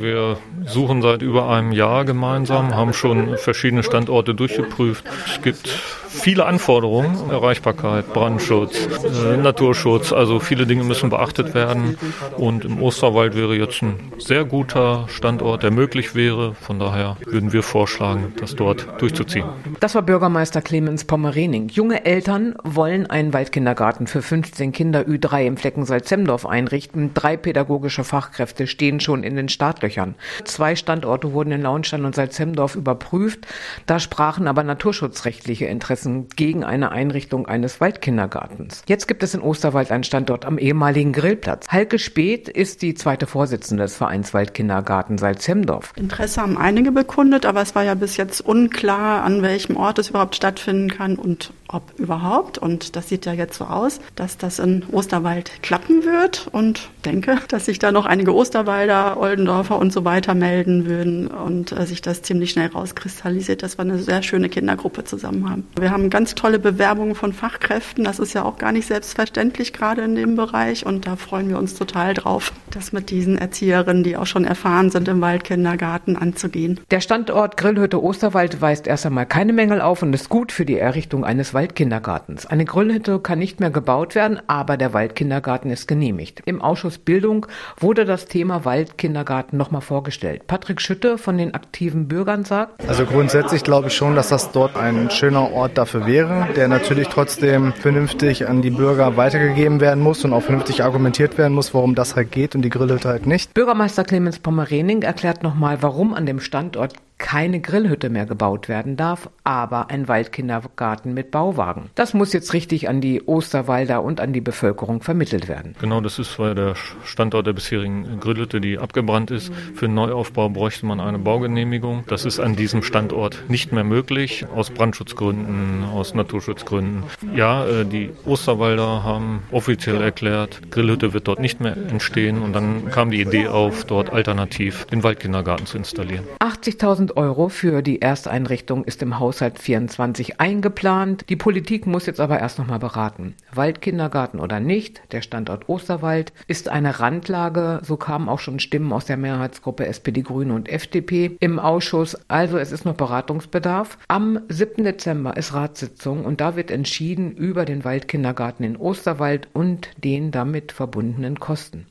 Wir suchen seit über einem Jahr gemeinsam, haben schon verschiedene Standorte durchgeprüft. Es gibt viele Anforderungen, Erreichbarkeit, Brandschutz, äh, Naturschutz, also viele Dinge müssen beachtet werden. Und im Osterwald wäre jetzt ein sehr guter Standort, der möglich wäre. Von daher würden wir vorschlagen, das dort durchzuziehen. Das war Bürgermeister Clemens Pommerening. Junge Eltern wollen einen Waldkindergarten für 15 Kinder Ü3 im Flecken Salzemdorf einrichten. Drei pädagogische Fachkräfte stehen schon in den Startlöchern. Zwei Standorte wurden in Launstein und Salzemdorf überprüft. Da sprachen aber naturschutzrechtliche Interessen gegen eine Einrichtung eines Waldkindergartens. Jetzt gibt es in Osterwald einen Standort am ehemaligen Grillplatz. Halke Speth ist die zweite Vorsitzende des Vereins Waldkindergarten Salzhemdorf. Interesse haben einige bekundet, aber es war ja bis jetzt unklar, an welchem Ort es überhaupt stattfinden kann und ob überhaupt. Und das sieht ja jetzt so aus, dass das in Osterwald klappen wird und denke, dass sich da noch einige Osterwalder, Oldendorfer und so weiter melden würden und äh, sich das ziemlich schnell rauskristallisiert, dass wir eine sehr schöne Kindergruppe zusammen haben. Wir haben ganz tolle Bewerbungen von Fachkräften. Das ist ja auch gar nicht selbstverständlich gerade in dem Bereich. Und da freuen wir uns total drauf, das mit diesen Erzieherinnen, die auch schon erfahren sind im Waldkindergarten, anzugehen. Der Standort Grillhütte Osterwald weist erst einmal keine Mängel auf und ist gut für die Errichtung eines Waldkindergartens. Eine Grillhütte kann nicht mehr gebaut werden, aber der Waldkindergarten ist genehmigt. Im Ausschuss Bildung wurde das Thema Waldkindergarten nochmal vorgestellt. Patrick Schütte von den aktiven Bürgern sagt. Also grundsätzlich glaube ich schon, dass das dort ein schöner Ort dafür wäre, der natürlich trotzdem vernünftig an die Bürger weitergegeben werden muss und auch vernünftig argumentiert werden muss, warum das halt geht und die Grillhütte halt nicht. Bürgermeister Clemens Pommerening erklärt nochmal, warum an dem Standort keine Grillhütte mehr gebaut werden darf, aber ein Waldkindergarten mit Bauwagen. Das muss jetzt richtig an die Osterwalder und an die Bevölkerung vermittelt werden. Genau, das ist weil der Standort der bisherigen Grillhütte, die abgebrannt ist. Für einen Neuaufbau bräuchte man eine Baugenehmigung. Das ist an diesem Standort nicht mehr möglich, aus Brandschutzgründen, aus Naturschutzgründen. Ja, äh, die Osterwalder haben offiziell erklärt, Grillhütte wird dort nicht mehr entstehen und dann kam die Idee auf, dort alternativ den Waldkindergarten zu installieren. 80.000 1000 Euro für die Ersteinrichtung ist im Haushalt 24 eingeplant. Die Politik muss jetzt aber erst nochmal beraten. Waldkindergarten oder nicht, der Standort Osterwald ist eine Randlage. So kamen auch schon Stimmen aus der Mehrheitsgruppe SPD, Grüne und FDP im Ausschuss. Also es ist noch Beratungsbedarf. Am 7. Dezember ist Ratssitzung und da wird entschieden über den Waldkindergarten in Osterwald und den damit verbundenen Kosten.